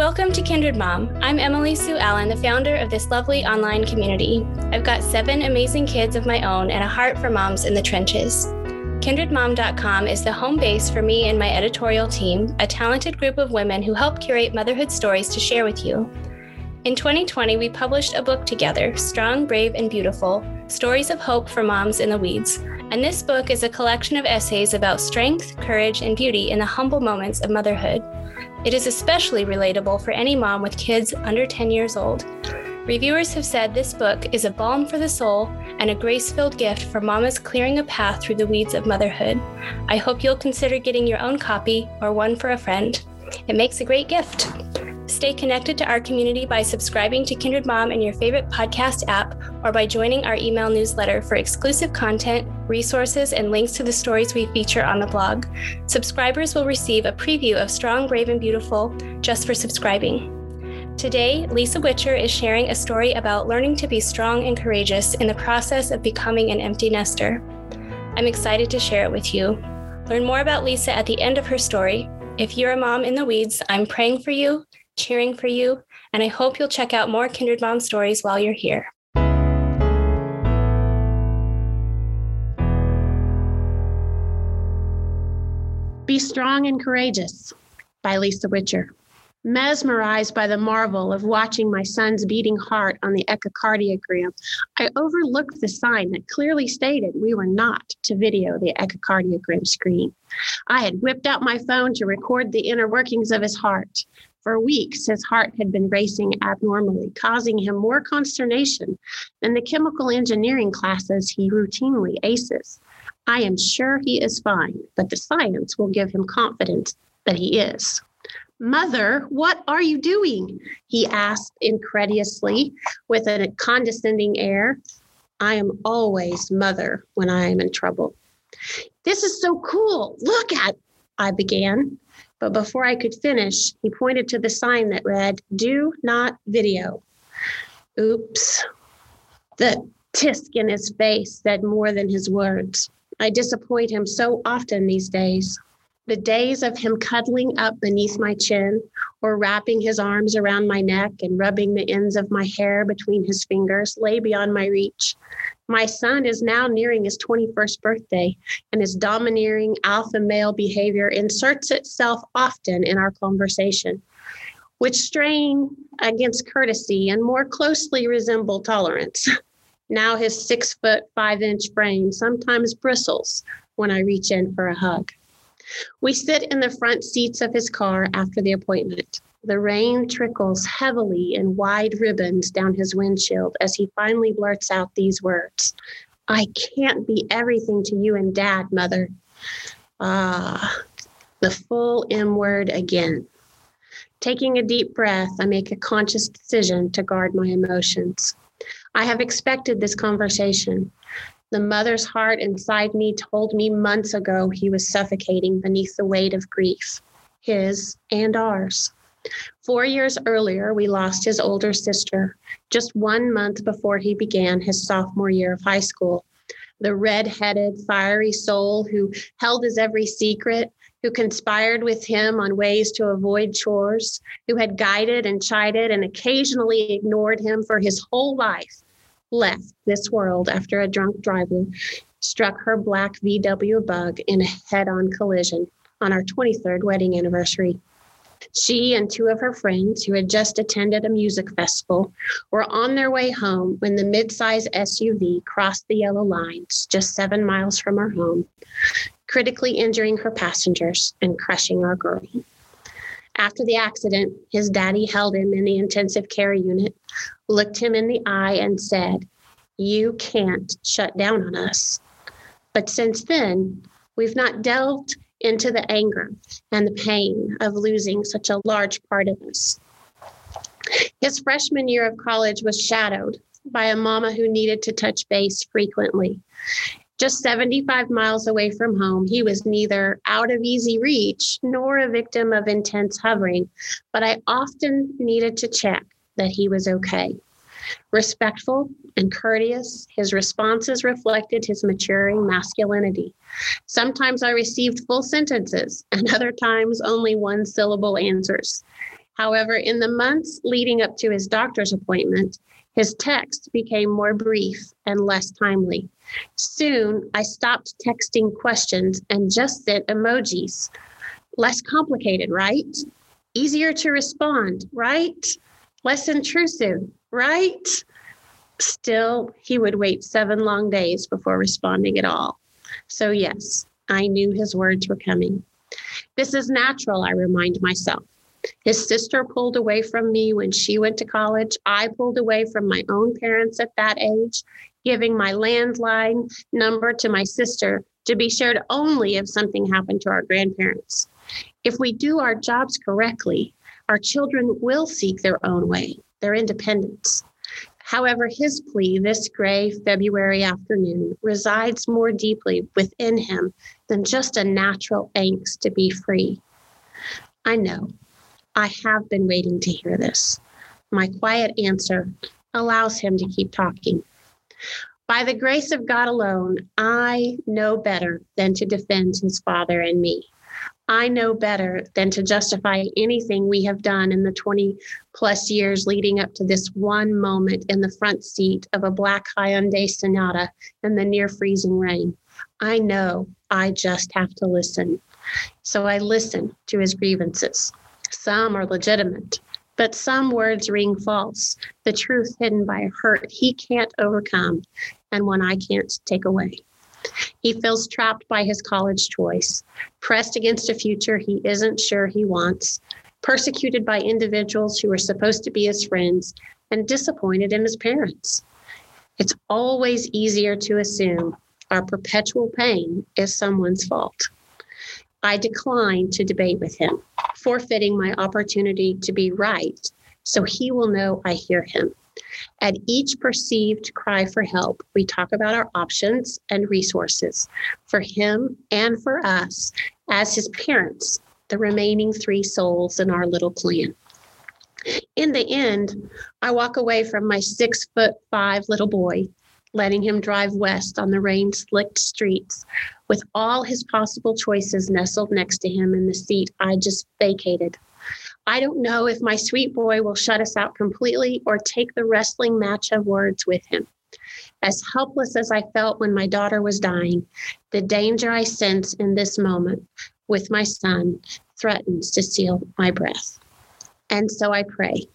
Welcome to Kindred Mom. I'm Emily Sue Allen, the founder of this lovely online community. I've got seven amazing kids of my own and a heart for moms in the trenches. KindredMom.com is the home base for me and my editorial team, a talented group of women who help curate motherhood stories to share with you. In 2020, we published a book together, Strong, Brave, and Beautiful Stories of Hope for Moms in the Weeds. And this book is a collection of essays about strength, courage, and beauty in the humble moments of motherhood. It is especially relatable for any mom with kids under 10 years old. Reviewers have said this book is a balm for the soul and a grace filled gift for mamas clearing a path through the weeds of motherhood. I hope you'll consider getting your own copy or one for a friend. It makes a great gift. Stay connected to our community by subscribing to Kindred Mom in your favorite podcast app or by joining our email newsletter for exclusive content, resources, and links to the stories we feature on the blog. Subscribers will receive a preview of Strong, Brave, and Beautiful just for subscribing. Today, Lisa Witcher is sharing a story about learning to be strong and courageous in the process of becoming an empty nester. I'm excited to share it with you. Learn more about Lisa at the end of her story. If you're a mom in the weeds, I'm praying for you cheering for you, and I hope you'll check out more Kindred Mom stories while you're here. Be Strong and Courageous by Lisa Witcher. Mesmerized by the marvel of watching my son's beating heart on the echocardiogram, I overlooked the sign that clearly stated we were not to video the echocardiogram screen. I had whipped out my phone to record the inner workings of his heart. For weeks, his heart had been racing abnormally, causing him more consternation than the chemical engineering classes he routinely aces. I am sure he is fine, but the science will give him confidence that he is. Mother, what are you doing? He asked incredulously with a condescending air. I am always mother when I am in trouble. This is so cool. Look at, I began. But before I could finish, he pointed to the sign that read, Do not video. Oops. The tisk in his face said more than his words. I disappoint him so often these days. The days of him cuddling up beneath my chin or wrapping his arms around my neck and rubbing the ends of my hair between his fingers lay beyond my reach. My son is now nearing his 21st birthday, and his domineering alpha male behavior inserts itself often in our conversation, which strain against courtesy and more closely resemble tolerance. Now his six foot, five inch frame sometimes bristles when I reach in for a hug. We sit in the front seats of his car after the appointment. The rain trickles heavily in wide ribbons down his windshield as he finally blurts out these words I can't be everything to you and dad, mother. Ah, the full M word again. Taking a deep breath, I make a conscious decision to guard my emotions. I have expected this conversation. The mother's heart inside me told me months ago he was suffocating beneath the weight of grief, his and ours. Four years earlier, we lost his older sister, just one month before he began his sophomore year of high school. The red headed, fiery soul who held his every secret, who conspired with him on ways to avoid chores, who had guided and chided and occasionally ignored him for his whole life, left this world after a drunk driver struck her black VW bug in a head on collision on our 23rd wedding anniversary. She and two of her friends, who had just attended a music festival, were on their way home when the midsize SUV crossed the yellow lines just seven miles from our home, critically injuring her passengers and crushing our girl. After the accident, his daddy held him in the intensive care unit, looked him in the eye, and said, You can't shut down on us. But since then, we've not delved into the anger and the pain of losing such a large part of us. His freshman year of college was shadowed by a mama who needed to touch base frequently. Just 75 miles away from home, he was neither out of easy reach nor a victim of intense hovering, but I often needed to check that he was okay. Respectful and courteous, his responses reflected his maturing masculinity. Sometimes I received full sentences, and other times only one syllable answers. However, in the months leading up to his doctor's appointment, his texts became more brief and less timely. Soon, I stopped texting questions and just sent emojis. Less complicated, right? Easier to respond, right? Less intrusive, right? Still, he would wait seven long days before responding at all. So, yes, I knew his words were coming. This is natural, I remind myself. His sister pulled away from me when she went to college. I pulled away from my own parents at that age, giving my landline number to my sister to be shared only if something happened to our grandparents. If we do our jobs correctly, our children will seek their own way, their independence. However, his plea this gray February afternoon resides more deeply within him than just a natural angst to be free. I know. I have been waiting to hear this. My quiet answer allows him to keep talking. By the grace of God alone, I know better than to defend his father and me. I know better than to justify anything we have done in the 20 plus years leading up to this one moment in the front seat of a black Hyundai Sonata in the near freezing rain. I know I just have to listen. So I listen to his grievances. Some are legitimate, but some words ring false, the truth hidden by a hurt he can't overcome and one I can't take away. He feels trapped by his college choice, pressed against a future he isn't sure he wants, persecuted by individuals who are supposed to be his friends, and disappointed in his parents. It's always easier to assume our perpetual pain is someone's fault. I decline to debate with him, forfeiting my opportunity to be right so he will know I hear him. At each perceived cry for help, we talk about our options and resources for him and for us as his parents, the remaining three souls in our little clan. In the end, I walk away from my six foot five little boy, letting him drive west on the rain slicked streets with all his possible choices nestled next to him in the seat I just vacated. I don't know if my sweet boy will shut us out completely or take the wrestling match of words with him. As helpless as I felt when my daughter was dying, the danger I sense in this moment with my son threatens to seal my breath. And so I pray.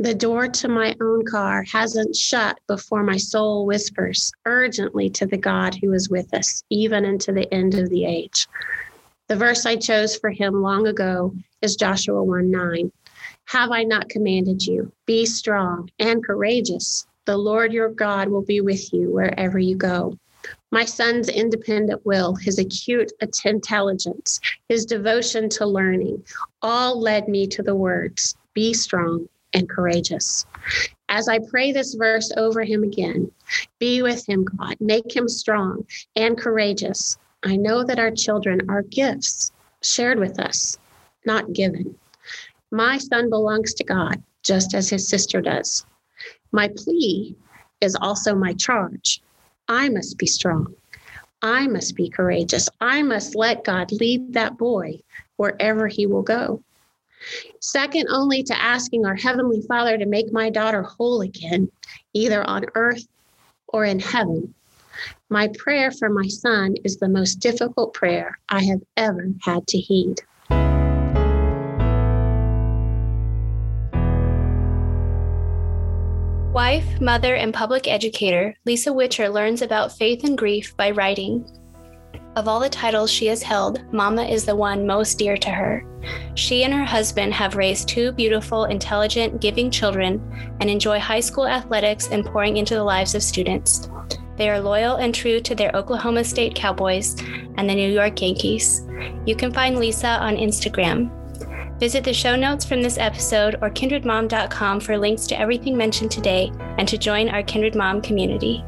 The door to my own car hasn't shut before my soul whispers urgently to the God who is with us, even into the end of the age. The verse I chose for him long ago is Joshua 1 9. Have I not commanded you? Be strong and courageous. The Lord your God will be with you wherever you go. My son's independent will, his acute intelligence, his devotion to learning, all led me to the words be strong and courageous. As I pray this verse over him again, be with him, God. Make him strong and courageous. I know that our children are gifts shared with us, not given. My son belongs to God, just as his sister does. My plea is also my charge. I must be strong. I must be courageous. I must let God lead that boy wherever he will go. Second only to asking our Heavenly Father to make my daughter whole again, either on earth or in heaven. My prayer for my son is the most difficult prayer I have ever had to heed. Wife, mother, and public educator, Lisa Witcher learns about faith and grief by writing. Of all the titles she has held, Mama is the one most dear to her. She and her husband have raised two beautiful, intelligent, giving children and enjoy high school athletics and pouring into the lives of students. They are loyal and true to their Oklahoma State Cowboys and the New York Yankees. You can find Lisa on Instagram. Visit the show notes from this episode or kindredmom.com for links to everything mentioned today and to join our Kindred Mom community.